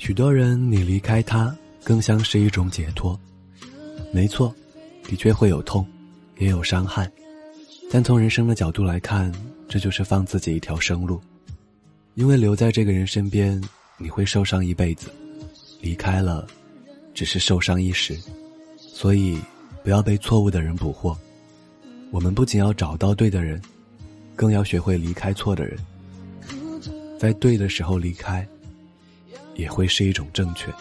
许多人，你离开他，更像是一种解脱。没错，的确会有痛，也有伤害，但从人生的角度来看，这就是放自己一条生路。因为留在这个人身边，你会受伤一辈子；离开了，只是受伤一时。所以，不要被错误的人捕获。我们不仅要找到对的人，更要学会离开错的人，在对的时候离开。也会是一种正确。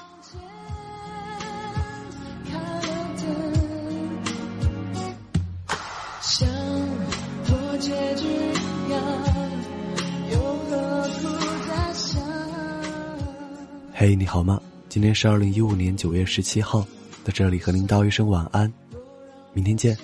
嘿，你好吗？今天是二零一五年九月十七号，在这里和您道一声晚安，明天见。